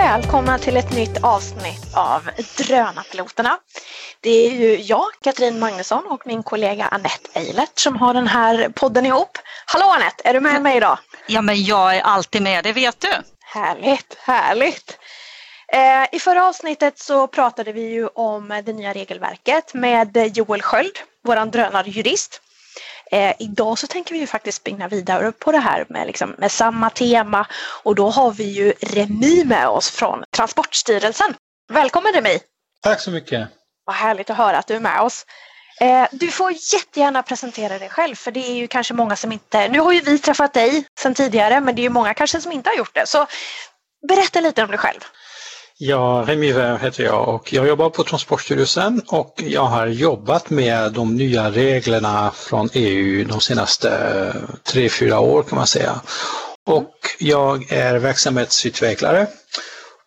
välkomna till ett nytt avsnitt av Drönarpiloterna. Det är ju jag, Katrin Magnusson och min kollega Annette Eilert som har den här podden ihop. Hallå Annette, är du med mig idag? Ja, men jag är alltid med, det vet du. Härligt, härligt. Eh, I förra avsnittet så pratade vi ju om det nya regelverket med Joel Sköld, våran drönarjurist. Eh, idag så tänker vi ju faktiskt spinna vidare på det här med, liksom, med samma tema och då har vi ju Remi med oss från Transportstyrelsen. Välkommen Remi! Tack så mycket! Vad härligt att höra att du är med oss. Eh, du får jättegärna presentera dig själv för det är ju kanske många som inte, nu har ju vi träffat dig sedan tidigare men det är ju många kanske som inte har gjort det. Så berätta lite om dig själv. Ja, Remi Ver heter jag och jag jobbar på Transportstyrelsen och jag har jobbat med de nya reglerna från EU de senaste tre, fyra år kan man säga. Och jag är verksamhetsutvecklare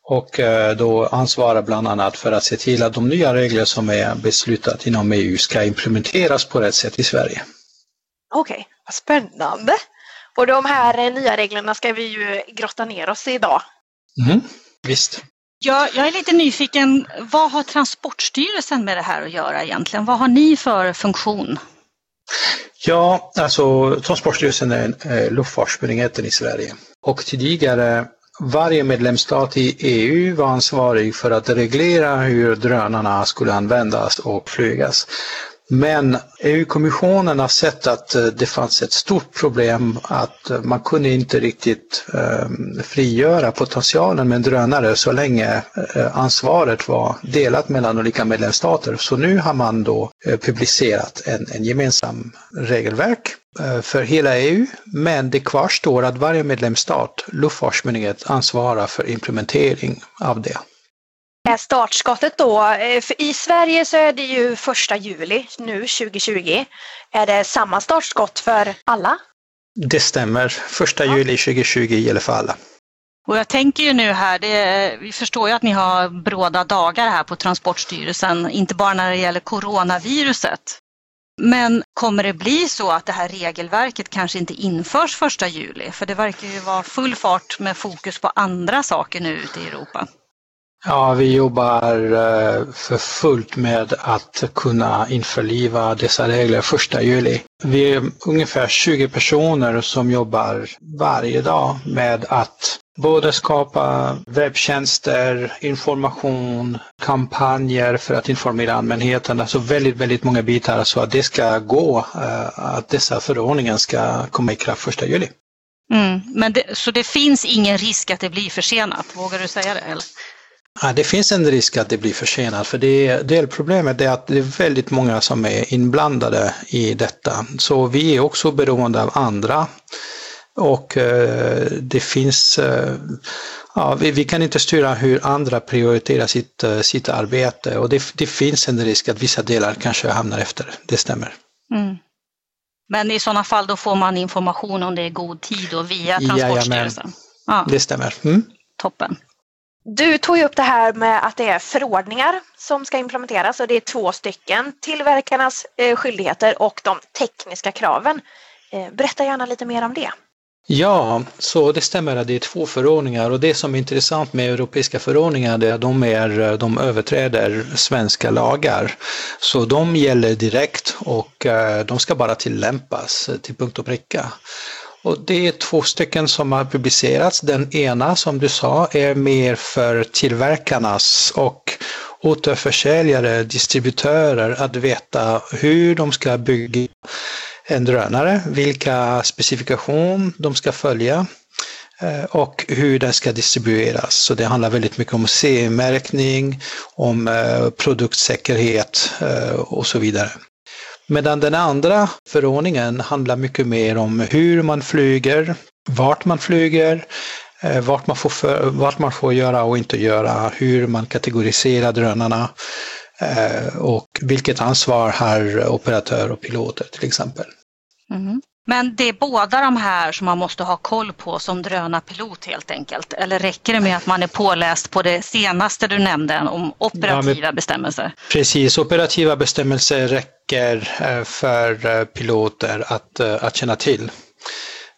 och eh, då ansvarar bland annat för att se till att de nya regler som är beslutat inom EU ska implementeras på rätt sätt i Sverige. Okej, okay, vad spännande! Och de här nya reglerna ska vi ju grotta ner oss i idag. Mm, visst. Jag, jag är lite nyfiken, vad har Transportstyrelsen med det här att göra egentligen? Vad har ni för funktion? Ja, alltså Transportstyrelsen är eh, luftfartsmyndigheten i Sverige och tidigare varje medlemsstat i EU var ansvarig för att reglera hur drönarna skulle användas och flygas. Men EU-kommissionen har sett att eh, det fanns ett stort problem att eh, man kunde inte riktigt eh, frigöra potentialen med en drönare så länge ansvaret var delat mellan olika medlemsstater. Så nu har man då publicerat en, en gemensam regelverk för hela EU, men det kvarstår att varje medlemsstat, luftfartsmyndighet, ansvarar för implementering av det. Startskottet då, eh, i Sverige så är det ju första juli nu 2020. Är det samma startskott för alla? Det stämmer, första juli 2020 gäller för alla. Och jag tänker ju nu här, det, vi förstår ju att ni har bråda dagar här på Transportstyrelsen, inte bara när det gäller coronaviruset. Men kommer det bli så att det här regelverket kanske inte införs första juli? För det verkar ju vara full fart med fokus på andra saker nu ute i Europa. Ja, vi jobbar eh, för fullt med att kunna införliva dessa regler första juli. Vi är ungefär 20 personer som jobbar varje dag med att både skapa webbtjänster, information, kampanjer för att informera allmänheten. Alltså väldigt, väldigt många bitar så att det ska gå, eh, att dessa förordningar ska komma i kraft första juli. Mm, men det, så det finns ingen risk att det blir försenat, vågar du säga det? Eller? Ja, det finns en risk att det blir försenat för det, delproblemet är att det är väldigt många som är inblandade i detta. Så vi är också beroende av andra. Och eh, det finns, eh, ja, vi, vi, kan inte styra hur andra prioriterar sitt, eh, sitt arbete och det, det, finns en risk att vissa delar kanske hamnar efter, det stämmer. Mm. Men i sådana fall då får man information om det i god tid och via Transportstyrelsen? Ja, det stämmer. Mm. Toppen. Du tog ju upp det här med att det är förordningar som ska implementeras och det är två stycken. Tillverkarnas eh, skyldigheter och de tekniska kraven. Eh, berätta gärna lite mer om det. Ja, så det stämmer att det är två förordningar och det som är intressant med europeiska förordningar är att de, är, eh, de överträder svenska lagar. Så de gäller direkt och de ska bara tillämpas till punkt och pricka. Och det är två stycken som har publicerats. Den ena som du sa är mer för tillverkarnas och återförsäljare, distributörer att veta hur de ska bygga en drönare, vilka specifikation de ska följa eh, och hur den ska distribueras. Så det handlar väldigt mycket om CE-märkning, om eh, produktsäkerhet eh, och så vidare. Medan den andra förordningen handlar mycket mer om hur man flyger, vart man flyger, eh, vart man får, för, vart man får göra och inte göra, hur man kategoriserar drönarna eh, och vilket ansvar har operatör och piloter till exempel. Mm. Men det är båda de här som man måste ha koll på som drönarpilot helt enkelt? Eller räcker det med att man är påläst på det senaste du nämnde om operativa ja, bestämmelser? Precis, operativa bestämmelser räcker eh, för eh, piloter att, eh, att känna till.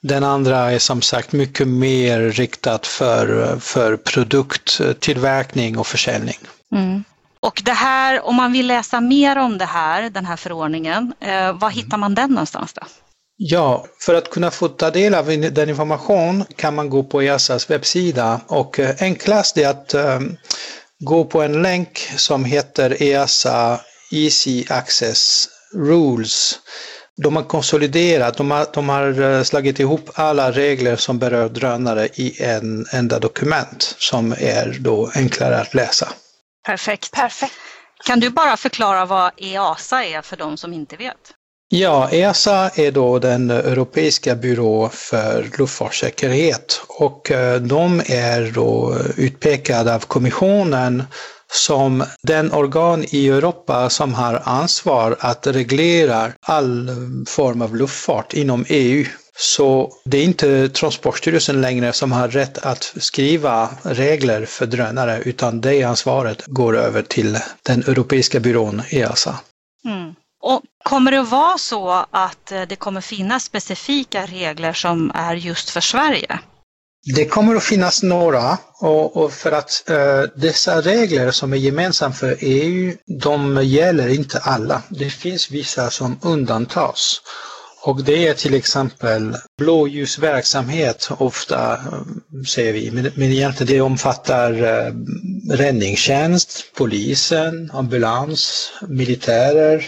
Den andra är som sagt mycket mer riktat för, för produkttillverkning och försäljning. Mm. Och det här, om man vill läsa mer om det här, den här förordningen, eh, var hittar man den någonstans då? Ja, för att kunna få ta del av den information kan man gå på EASAs webbsida och eh, enklast är att um, gå på en länk som heter EASA Easy Access Rules. De har konsoliderat, de har, de har eh, slagit ihop alla regler som berör drönare i en enda dokument som är då enklare att läsa. Perfekt. Perfekt. Kan du bara förklara vad EASA är för de som inte vet? Ja, EASA är då den europeiska byrå för luftfartssäkerhet och eh, de är då utpekade av kommissionen som den organ i Europa som har ansvar att reglera all form av luftfart inom EU. Så det är inte Transportstyrelsen längre som har rätt att skriva regler för drönare utan det ansvaret går över till den europeiska byrån EASA. Mm. Och kommer det att vara så att eh, det kommer finnas specifika regler som är just för Sverige? Det kommer att finnas några och, och för att eh, dessa regler som är gemensamma för EU, de gäller inte alla. Det finns vissa som undantas. Och det är till exempel blåljusverksamhet, ofta eh, säger vi, men, men egentligen det omfattar eh, räddningstjänst, polisen, ambulans, militärer.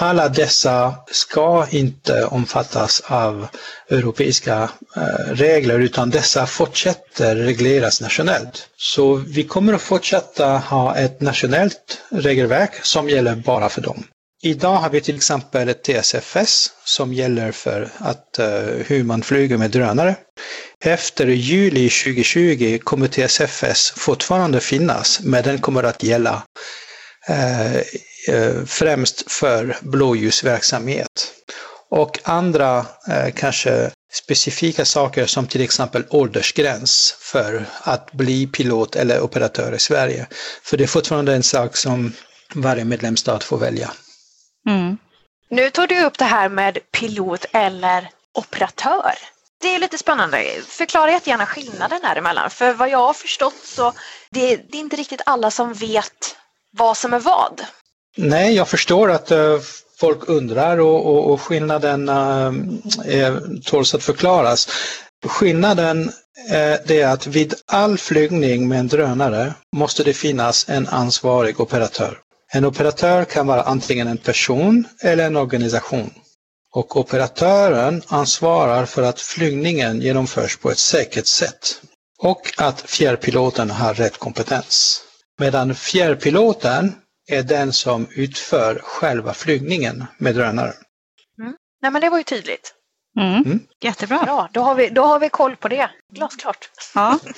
Alla dessa ska inte omfattas av europeiska eh, regler utan dessa fortsätter regleras nationellt. Så vi kommer att fortsätta ha ett nationellt regelverk som gäller bara för dem. Idag har vi till exempel ett TSFS som gäller för att, uh, hur man flyger med drönare. Efter juli 2020 kommer TSFS fortfarande finnas, men den kommer att gälla uh, Eh, främst för blåljusverksamhet. Och andra eh, kanske specifika saker som till exempel åldersgräns för att bli pilot eller operatör i Sverige. För det är fortfarande en sak som varje medlemsstat får välja. Mm. Nu tog du upp det här med pilot eller operatör. Det är lite spännande. Förklara jättegärna skillnaden däremellan. För vad jag har förstått så det, det är inte riktigt alla som vet vad som är vad. Nej, jag förstår att eh, folk undrar och, och, och skillnaden eh, tål tåls att förklaras. Skillnaden eh, det är att vid all flygning med en drönare måste det finnas en ansvarig operatör. En operatör kan vara antingen en person eller en organisation. Och operatören ansvarar för att flygningen genomförs på ett säkert sätt och att fjärrpiloten har rätt kompetens. Medan fjärrpiloten är den som utför själva flygningen med drönaren. Mm. Nej men det var ju tydligt. Mm. Mm. Jättebra. Bra, då har, vi, då har vi koll på det. Glasklart. Ja.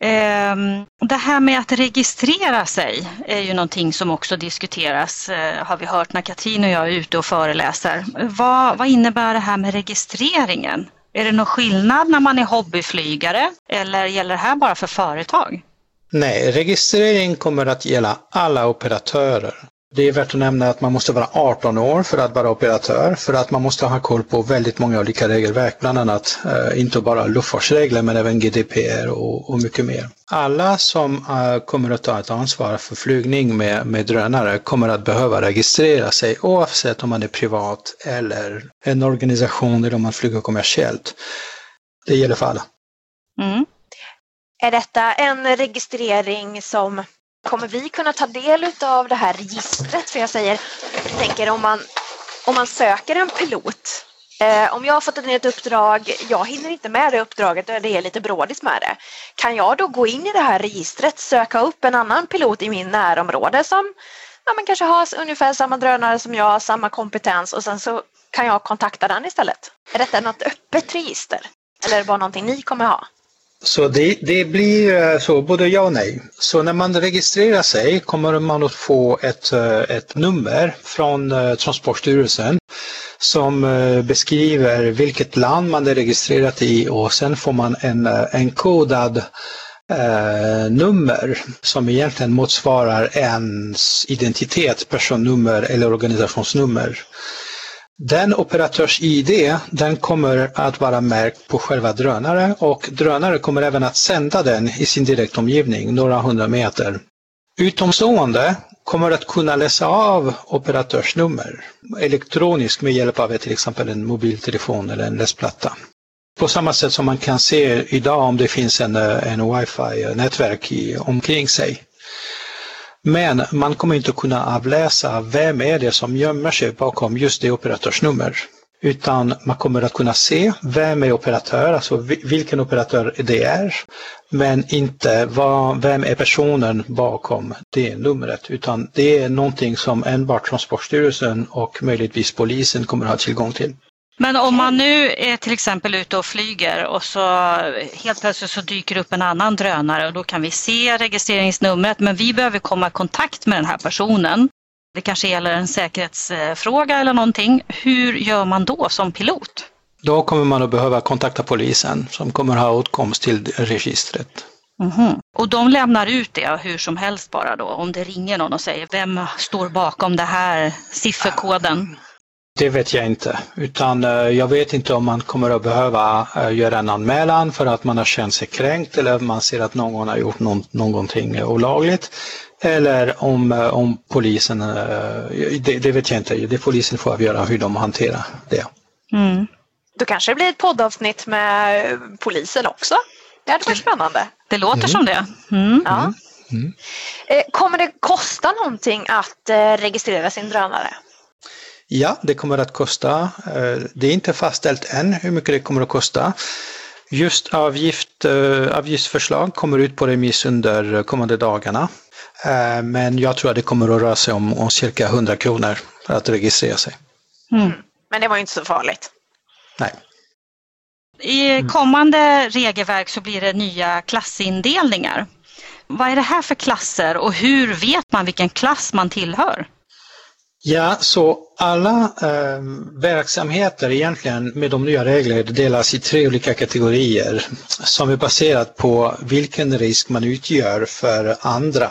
Ehm, det här med att registrera sig är ju någonting som också diskuteras, eh, har vi hört när Katrin och jag är ute och föreläser. Vad, vad innebär det här med registreringen? Är det någon skillnad när man är hobbyflygare eller gäller det här bara för företag? Nej, registrering kommer att gälla alla operatörer. Det är värt att nämna att man måste vara 18 år för att vara operatör, för att man måste ha koll på väldigt många olika regelverk, bland annat eh, inte bara luftfartsregler men även GDPR och, och mycket mer. Alla som eh, kommer att ta ett ansvar för flygning med, med drönare kommer att behöva registrera sig oavsett om man är privat eller en organisation eller om man flyger kommersiellt. Det gäller för alla. Mm. Är detta en registrering som kommer vi kunna ta del av det här registret? För jag säger, jag tänker om man, om man söker en pilot Eh, om jag har fått ett uppdrag, jag hinner inte med det uppdraget och det är lite brådis med det. Kan jag då gå in i det här registret, söka upp en annan pilot i min närområde som ja, men kanske har ungefär samma drönare som jag, samma kompetens och sen så kan jag kontakta den istället? Är detta något öppet register? Eller är det bara någonting ni kommer ha? Så det, det, blir eh, så både ja och nej. Så när man registrerar sig kommer man att få ett, eh, ett nummer från eh, Transportstyrelsen som beskriver vilket land man är registrerat i och sen får man en, en kodad eh, nummer som egentligen motsvarar ens identitet, personnummer eller organisationsnummer. Den operatörs-ID den kommer att vara märkt på själva drönare och drönare kommer även att sända den i sin direktomgivning, några hundra meter. Utomstående kommer att kunna läsa av operatörsnummer elektroniskt med hjälp av till exempel en mobiltelefon eller en läsplatta. På samma sätt som man kan se idag om det finns en, eh, en wifi-nätverk omkring sig. Men man kommer inte kunna avläsa vem är det som gömmer sig bakom just det operatörsnummer. Utan man kommer att kunna se vem är operatör, alltså vilken operatör det är. Men inte vad, vem är personen bakom det numret. Utan det är någonting som enbart Transportstyrelsen och möjligtvis polisen kommer att ha tillgång till. Men om man nu är till exempel ute och flyger och så helt plötsligt så dyker upp en annan drönare och då kan vi se registreringsnumret men vi behöver komma i kontakt med den här personen. Det kanske gäller en säkerhetsfråga eller någonting. Hur gör man då som pilot? Då kommer man att behöva kontakta polisen som kommer ha åtkomst till registret. Mm -hmm. Och de lämnar ut det hur som helst bara då, om det ringer någon och säger vem står bakom den här sifferkoden? Det vet jag inte, utan eh, jag vet inte om man kommer att behöva eh, göra en anmälan för att man har känt sig kränkt eller man ser att någon har gjort någonting olagligt. Eller om, eh, om polisen, det, det vet jag inte, det polisen får avgöra hur de hanterar det. Mm. Då kanske det blir ett poddavsnitt med polisen också. Det hade varit spännande. Det låter mm. som det. Mm. Ja. Mm. mm. Kommer det kosta någonting att registrera sin drönare? Ja, det kommer att kosta. Eh, det är inte fastställt än hur mycket det kommer att kosta. Just avgift, eh, avgiftsförslag kommer ut på remiss under kommande dagarna. Eh, men jag tror att det kommer att röra sig om, om cirka 100 kronor för att registrera sig. Mm. Men det var inte så farligt. Nej. I kommande regelverk så blir det nya klassindelningar. Vad är det här för klasser och hur vet man vilken klass man tillhör? Ja, så alla eh, verksamheter egentligen med de nya reglerna delas i tre olika kategorier som är baserat på vilken risk man utgör för andra.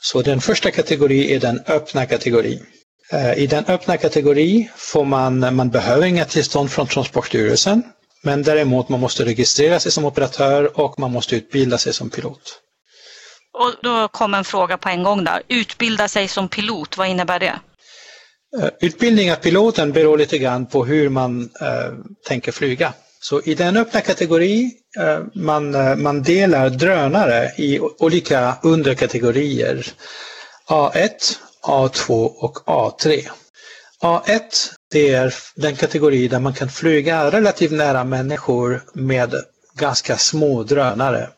Så den första kategorin är den öppna kategorin. Eh, I den öppna kategorin får man, man behöver inga tillstånd från Transportstyrelsen, men däremot man måste registrera sig som operatör och man måste utbilda sig som pilot. Och då kom en fråga på en gång där. Utbilda sig som pilot, vad innebär det? Eh, utbildning av piloten beror lite grann på hur man eh, tänker flyga. Så i den öppna kategori eh, man, eh, man delar drönare i olika underkategorier. A1, A2 och A3. A1 det är den kategori där man kan flyga relativt nära människor med ganska små drönare.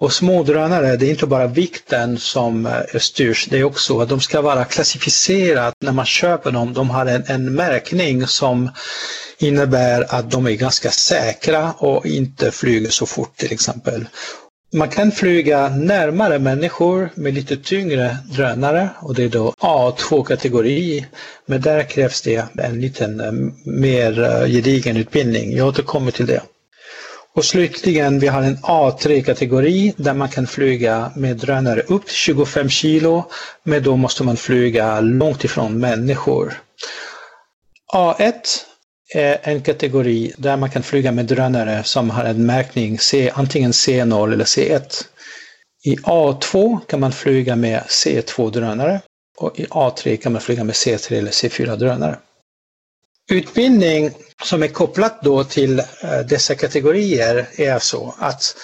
Och smådrönare, det är inte bara vikten som eh, styrs, det är också att de ska vara klassificerade när man köper dem. De har en, en märkning som innebär att de är ganska säkra och inte flyger så fort till exempel. Man kan flyga närmare människor med lite tyngre drönare och det är då A2-kategori. Men där krävs det en liten eh, mer eh, gedigen utbildning. Jag återkommer till det. Och slutligen, vi har en A3-kategori där man kan flyga med drönare upp till 25 kilo, men då måste man flyga långt ifrån människor. A1 är en kategori där man kan flyga med drönare som har en märkning C, antingen C0 eller C1. I A2 kan man flyga med C2-drönare och i A3 kan man flyga med C3 eller C4-drönare. Utbildning som är kopplat då till eh, dessa kategorier är så att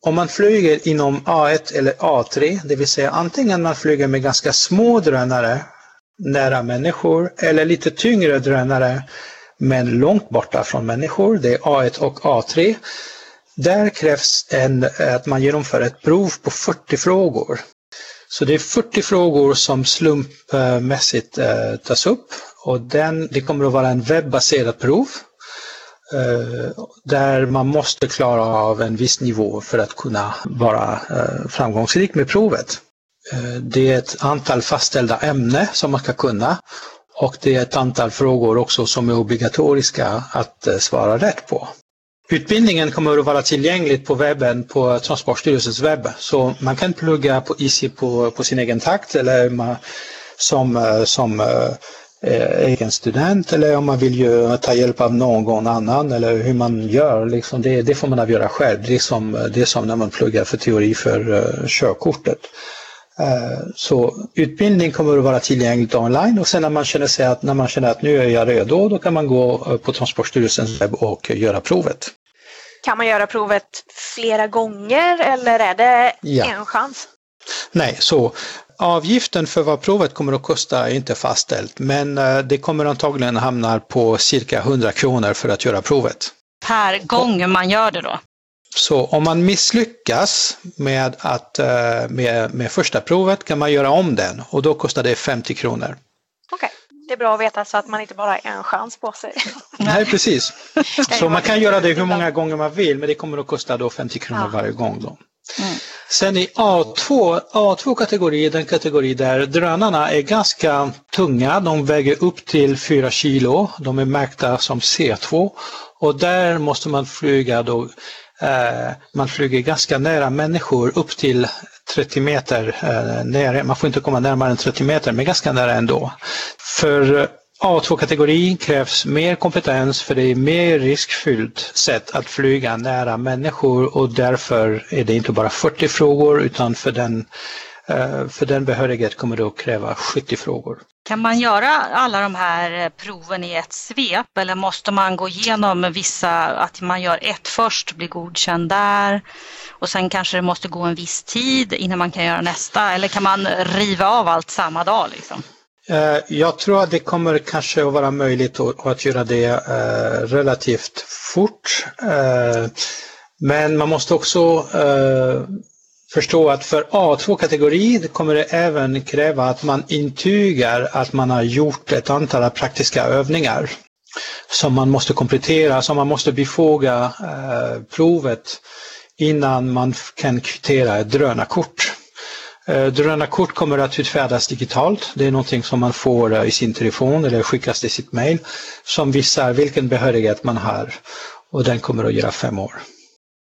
om man flyger inom A1 eller A3, det vill säga antingen man flyger med ganska små drönare nära människor eller lite tyngre drönare men långt borta från människor, det är A1 och A3. Där krävs en, eh, att man genomför ett prov på 40 frågor. Så det är 40 frågor som slumpmässigt eh, tas upp och den, det kommer att vara en webbaserad prov eh, där man måste klara av en viss nivå för att kunna vara eh, framgångsrik med provet. Eh, det är ett antal fastställda ämnen som man ska kunna och det är ett antal frågor också som är obligatoriska att svara rätt på. Utbildningen kommer att vara tillgänglig på webben, på Transportstyrelsens webb, så man kan plugga på IC på, på sin egen takt eller man, som, som egen student eller om man vill ju ta hjälp av någon annan eller hur man gör. Liksom det, det får man avgöra själv. Det är, som, det är som när man pluggar för teori för uh, körkortet. Uh, så utbildning kommer att vara tillgängligt online och sen när man känner sig att när man känner att nu är jag redo, då kan man gå på Transportstyrelsens webb och göra provet. Kan man göra provet flera gånger eller är det ja. en chans? Nej, så avgiften för vad provet kommer att kosta är inte fastställt, men eh, det kommer antagligen hamna på cirka 100 kronor för att göra provet. Per gång man gör det då? Så om man misslyckas med, att, eh, med, med första provet kan man göra om den och då kostar det 50 kronor. Okej, okay. det är bra att veta så att man inte bara har en chans på sig. Nej, precis. Så man kan göra det hur många gånger man vill men det kommer att kosta då 50 kronor ja. varje gång. Då. Mm. Sen i A2, A2-kategori, den kategori där drönarna är ganska tunga, de väger upp till 4 kilo, de är märkta som C2 och där måste man flyga då, eh, man flyger ganska nära människor upp till 30 meter eh, nere, man får inte komma närmare än 30 meter men ganska nära ändå. För A2-kategorin krävs mer kompetens för det är mer riskfyllt sätt att flyga nära människor och därför är det inte bara 40 frågor utan för den, eh, för den behörighet kommer det att kräva 70 frågor. Kan man göra alla de här eh, proven i ett svep eller måste man gå igenom vissa, att man gör ett först, blir godkänd där och sen kanske det måste gå en viss tid innan man kan göra nästa eller kan man riva av allt samma dag? Liksom? Eh, jag tror att det kommer kanske att vara möjligt att göra det eh, relativt fort. Eh, men man måste också förstå att för A2-kategori kommer det även kräva att man intygar att man har gjort ett antal praktiska övningar som man måste komplettera, som man måste bifoga provet innan man kan kvittera ett drönarkort. Eh, drönarkort kommer att utfärdas digitalt. Det är någonting som man får eh, i sin telefon eller skickas till sitt mail som visar vilken behörighet man har och den kommer att göra fem år.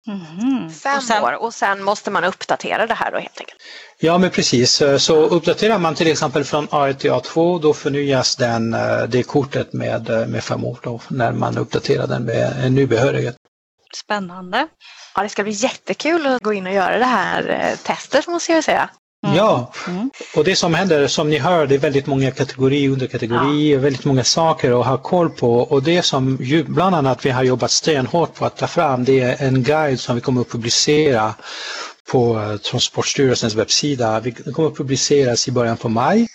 Mm. Fem och sen, år och sen måste man uppdatera det här då helt enkelt? Ja men precis, eh, så uppdaterar man till exempel från A1 till A2 då förnyas den, det kortet med, med fem år då, när man uppdaterar den med en ny behörighet. Spännande. Ja, det ska bli jättekul att gå in och göra det här testet måste jag säga. Ja, mm. och det som händer, som ni hör, det är väldigt många kategorier, underkategorier, ja. väldigt många saker att ha koll på och det som ju, bland annat vi har jobbat stenhårt på att ta fram, det är en guide som vi kommer att publicera på eh, Transportstyrelsens webbsida. Vi kommer att publiceras i början på maj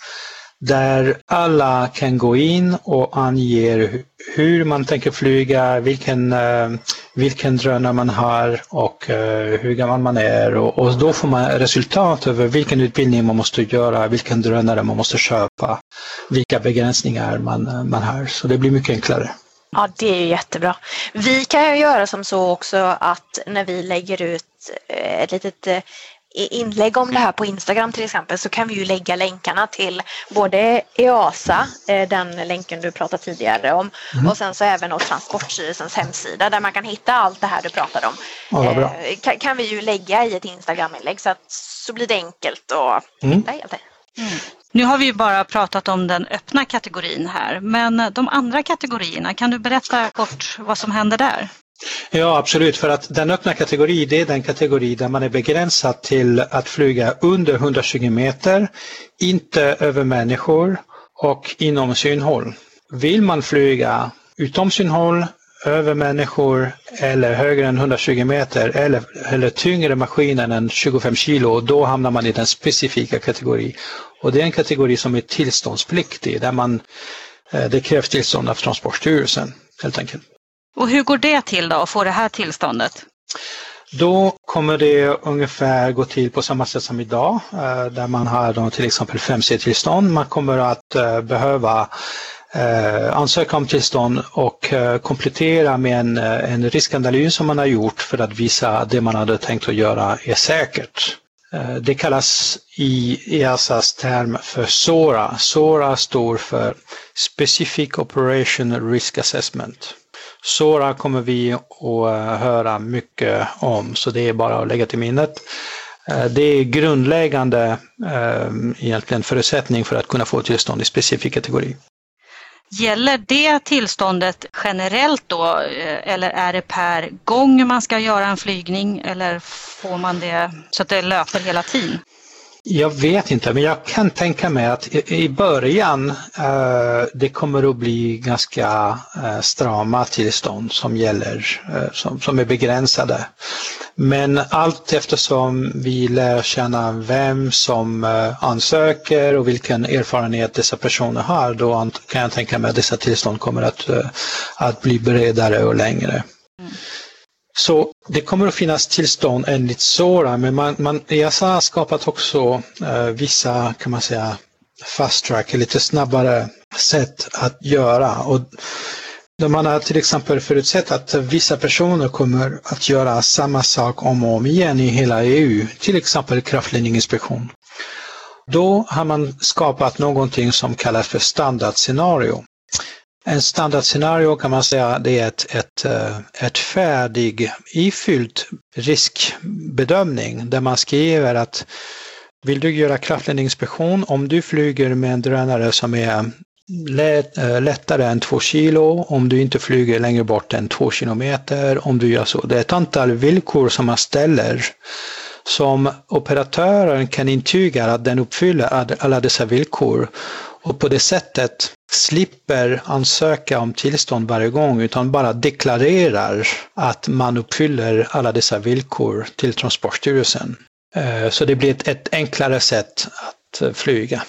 där alla kan gå in och ange hur man tänker flyga, vilken, eh, vilken drönare man har och eh, hur gammal man är och, och då får man resultat över vilken utbildning man måste göra, vilken drönare man måste köpa, vilka begränsningar man, man har. Så det blir mycket enklare. Ja, det är jättebra. Vi kan ju göra som så också att när vi lägger ut eh, ett litet inlägg om det här på Instagram till exempel så kan vi ju lägga länkarna till både EASA, eh, den länken du pratade tidigare om, mm. och sen så även åt Transportstyrelsens hemsida där man kan hitta allt det här du pratade om. Ja, kan, kan, vi ju lägga i ett Instagram-inlägg så att så blir det enkelt att mm. hitta helt mm. Nu har vi ju bara pratat om den öppna kategorin här, men de andra kategorierna, kan du berätta kort vad som händer där? Ja, absolut. För att den öppna kategori, det är den kategori där man är begränsad till att flyga under 120 meter, inte över människor och inom synhåll. Vill man flyga utom synhåll, över människor eller högre än 120 meter eller, eller tyngre maskinen än 25 kilo, då hamnar man i den specifika kategori. Och det är en kategori som är tillståndspliktig, där man, eh, det krävs tillstånd av Transportstyrelsen helt enkelt. Och hur går det till då, att få det här tillståndet? Då kommer det ungefär gå till på samma sätt som idag, eh, där man har då till exempel 5C-tillstånd. Man kommer att eh, behöva eh, ansöka om tillstånd och komplettera med en, en riskanalys som man har gjort för att visa att det man hade tänkt att göra är säkert. Det kallas i EASAs term för SORA. SORA står för Specific Operation Risk Assessment. Sora kommer vi att eh, höra mycket om, så det är bara att lägga till minnet. Eh, det är grundläggande eh, egentligen förutsättning för att kunna få tillstånd i specifik kategori. Gäller det tillståndet generellt då eller är det per gång man ska göra en flygning eller får man det så att det löper hela tiden? Jag vet inte, men jag kan tänka mig att i början eh, det kommer att bli ganska eh, strama tillstånd som gäller, eh, som, som är begränsade. Men allt eftersom vi lär känna vem som ansöker och vilken erfarenhet dessa personer har, då kan jag tänka mig att dessa tillstånd kommer att, att bli bredare och längre. Mm. Så det kommer att finnas tillstånd enligt SORA, men man, man, EASA har skapat också eh, vissa, kan man säga, fast track, lite snabbare sätt att göra. Och man har till exempel förutsett att vissa personer kommer att göra samma sak om och om igen i hela EU, till exempel kraftledningsinspektion. Då har man skapat någonting som kallas för standardscenario. En standardscenario kan man säga det är ett, ett, eh, ett färdig ifyllt riskbedömning där man skriver att vill du göra kraftledningsinspektion om du flyger med en drönare som är lätt, eh, lättare än 2 kilo, om du inte flyger längre bort än 2 kilometer, om du gör så. Det är ett antal villkor som man ställer som operatören kan intyga att den uppfyller alla dessa villkor och på det sättet slipper ansöka om tillstånd varje gång utan bara deklarerar att man uppfyller alla dessa villkor till Transportstyrelsen. Eh, så det blir ett, ett enklare sätt att eh, flyga.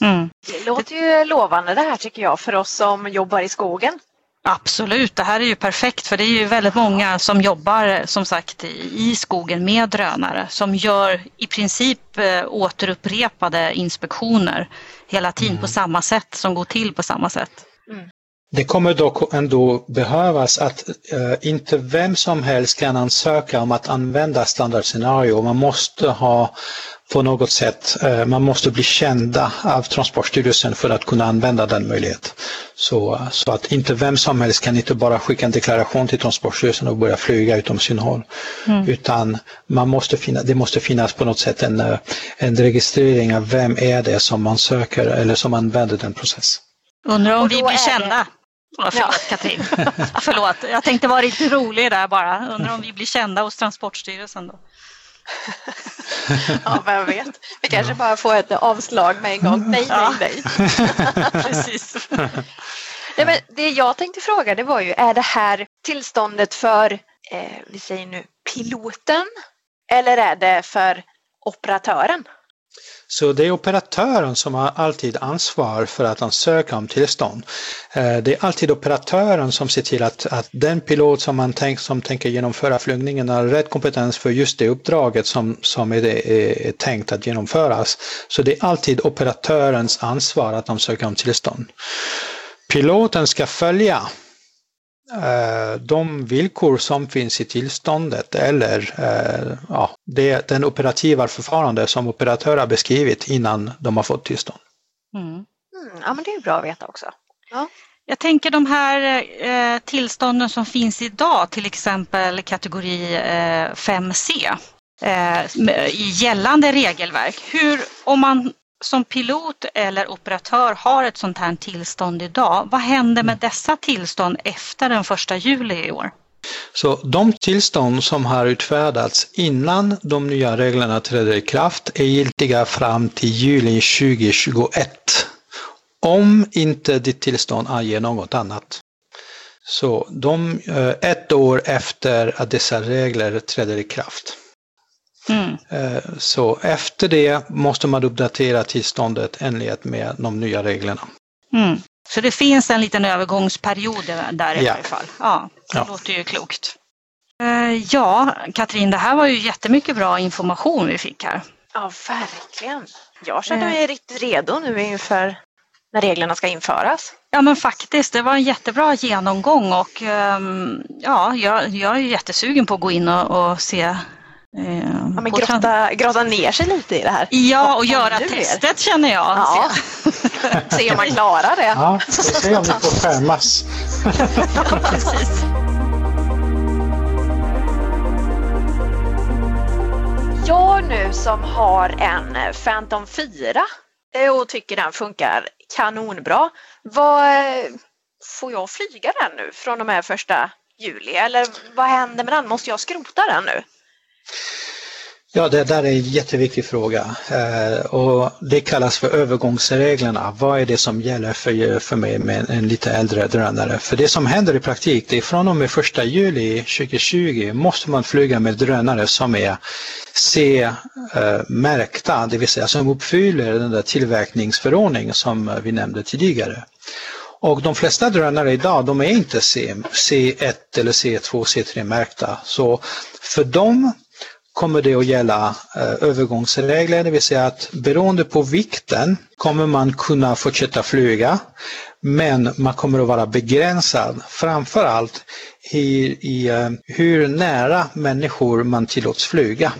Mm. Det låter ju lovande det här tycker jag för oss som jobbar i skogen. Absolut, det här är ju perfekt för det är ju väldigt många som jobbar som sagt i skogen med drönare som gör i princip eh, återupprepade inspektioner hela tiden mm. på samma sätt, som går till på samma sätt. Det kommer dock ändå behövas att uh, inte vem som helst kan ansöka om att använda standardscenario. Man måste ha på något sätt, uh, man måste bli kända av Transportstyrelsen för att kunna använda den möjligheten. Så, så att inte vem som helst kan inte bara skicka en deklaration till Transportstyrelsen och börja flyga utom synhåll. Mm. Utan man måste finna, det måste finnas på något sätt en, eh, en registrering av vem är det som man söker eller som använder den processen. Undrar om vi blir kända. Förlåt ja. Katrin. förlåt, jag tänkte vara lite rolig där bara. Undrar om vi blir kända hos Transportstyrelsen då. ja, vem vet. Vi kanske bara får ett avslag med en gång. Nej, ja. nej, nej. Precis. Nej, men det jag tänkte fråga det var ju, är det här tillståndet för, eh, vi säger nu piloten eller är det för operatören? Så det är operatören som har alltid ansvar för att ansöka om tillstånd. Eh, det är alltid operatören som ser till att, att den pilot som man tänk, som tänker genomföra flygningen har rätt kompetens för just det uppdraget som, som är, det, är tänkt att genomföras. Så det är alltid operatörens ansvar att ansöka om tillstånd. Piloten ska följa de villkor som finns i tillståndet eller eh, ja, det, den operativa förfarande som operatör har beskrivit innan de har fått tillstånd. Mm. Mm, ja, men det är bra att veta också. Ja. Jag tänker de här eh, tillstånden som finns idag, till exempel kategori eh, 5C eh, i gällande regelverk. Hur, om man som pilot eller operatör har ett sånt här tillstånd idag, vad händer med dessa tillstånd efter den första juli i år? Så de tillstånd som har utfärdats innan de nya reglerna träder i kraft är giltiga fram till juli 2021. Om inte ditt tillstånd anger något annat. Så de, eh, ett år efter att dessa regler träder i kraft. Mm. Eh, så efter det måste man uppdatera tillståndet enligt med de nya reglerna. Mm. Så det finns en liten övergångsperiod där i ja. varje fall. Ja, det ja. låter ju klokt. Eh, ja, Katrin, det här var ju jättemycket bra information vi fick här. Ja, verkligen. Jag känner mig eh. riktigt redo nu inför när reglerna ska införas. Ja men faktiskt, det var en jättebra genomgång och um, ja, jag, jag är jättesugen på att gå in och, och se Eh, ja, men grotta, grotta ner sig lite i det här. Ja, och, och göra testet mer. känner jag. Ja. se om man klarar det. Ja, se om vi får skämmas. Precis. Jag nu som har en Phantom 4 eh, och tycker den funkar kanonbra. Vad, får jag flyga den nu från och med första juli eller vad händer med den? Måste jag skrota den nu? Ja, det där är en jätteviktig fråga eh, och det kallas för övergångsreglerna. Vad är det som gäller för, för mig med en lite äldre drönare? För det som händer i praktik, det är från och med 1 juli 2020 måste man flyga med drönare som är C-märkta, eh, det vill säga som uppfyller den där tillverkningsförordningen som vi nämnde tidigare. Och de flesta drönare idag, de är inte C, C1 eller C2, C3 märkta. Så för dem kommer det att gälla eh, övergångsregler, det vill säga att beroende på vikten kommer man kunna fortsätta flyga, men man kommer att vara begränsad framför allt i, i eh, hur nära människor man tillåts flyga.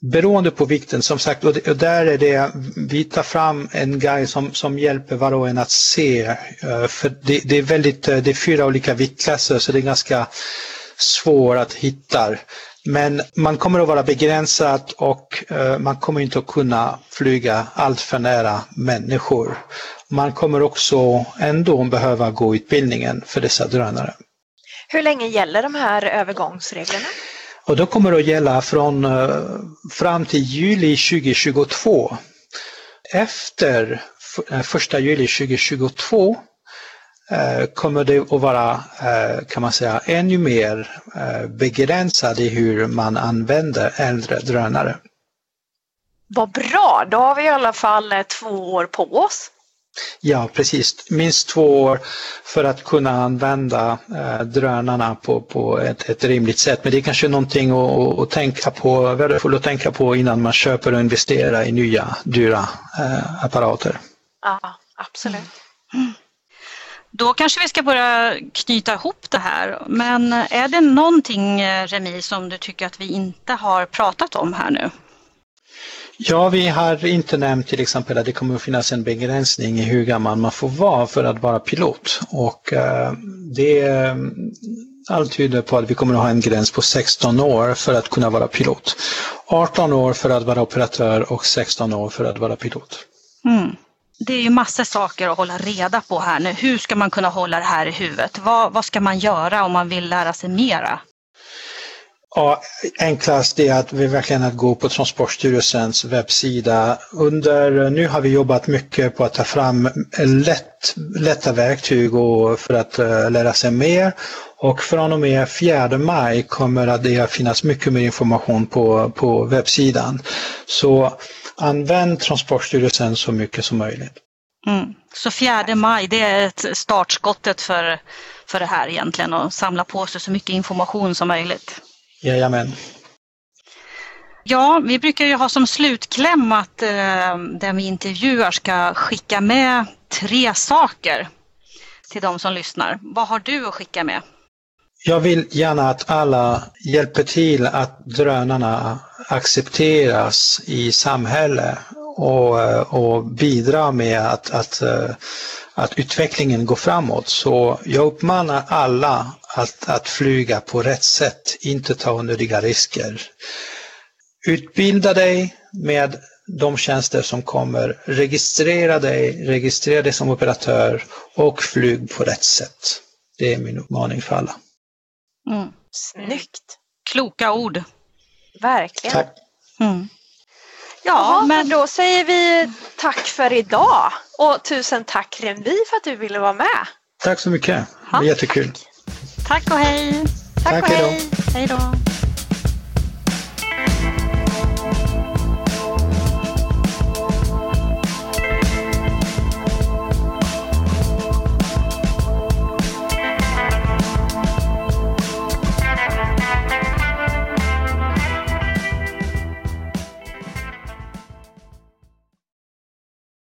Beroende på vikten, som sagt, och, där är det, vi tar fram en guide som, som hjälper var och en att se, eh, för det, det är väldigt, eh, det är fyra olika viktklasser så det är ganska svårt att hitta. Men man kommer att vara begränsad och uh, man kommer inte att kunna flyga allt för nära människor. Man kommer också ändå behöva gå utbildningen för dessa drönare. Hur länge gäller de här övergångsreglerna? Och då kommer det att gälla från uh, fram till juli 2022. Efter första juli 2022 Eh, kommer det att vara, eh, kan man säga, ännu mer eh, begränsad i hur man använder äldre drönare. Vad bra, då har vi i alla fall två år på oss. Ja, precis. Minst två år för att kunna använda drönarna på, på ett, ett rimligt sätt. Men det är kanske någonting att, att tänka på, värdefullt att tänka på innan man köper och investerar i nya dyra apparater. Ja, absolut. Mm. Då kanske vi ska börja knyta ihop det här. Men är det någonting, eh, Remi, som du tycker att vi inte har pratat om här nu? Ja, vi har inte nämnt till exempel att det kommer att finnas en begränsning i hur gammal man får vara för att vara pilot. Och uh, det allt tyder på att vi kommer att ha en gräns på 16 år för att kunna vara pilot. 18 år för att vara operatör och 16 år för att vara pilot. Mm det är ju massor saker att hålla reda på här nu. Hur ska man kunna hålla det här i huvudet? Vad, vad ska man göra om man vill lära sig mera? Ja, enklast är att vi verkligen att gå på Transportstyrelsens webbsida. Under, nu har vi jobbat mycket på att ta fram lätt, lätta verktyg och för att uh, lära sig mer. Och från och med 4 maj kommer det att finnas mycket mer information på, på webbsidan. Så använd Transportstyrelsen så mycket som möjligt. Mm. Så 4 maj, det är ett startskottet för, för det här egentligen och samla på sig så mycket information som möjligt. Jajamän. Ja, vi brukar ju ha som slutkläm att eh, den vi intervjuar ska skicka med tre saker till de som lyssnar. Vad har du att skicka med? Jag vill gärna att alla hjälper till att drönarna accepteras i samhället och, och bidrar med att, att, att utvecklingen går framåt. Så jag uppmanar alla att, att flyga på rätt sätt, inte ta onödiga risker. Utbilda dig med de tjänster som kommer, registrera dig, registrera dig som operatör och flyg på rätt sätt. Det är min uppmaning för alla. Mm. Snyggt! Kloka ord. Verkligen. Tack. Mm. Ja, Jaha, men då säger vi tack för idag och tusen tack Renvi för att du ville vara med. Tack så mycket. Det var jättekul. Tack, tack och hej. Tack, tack och hej. Hej då.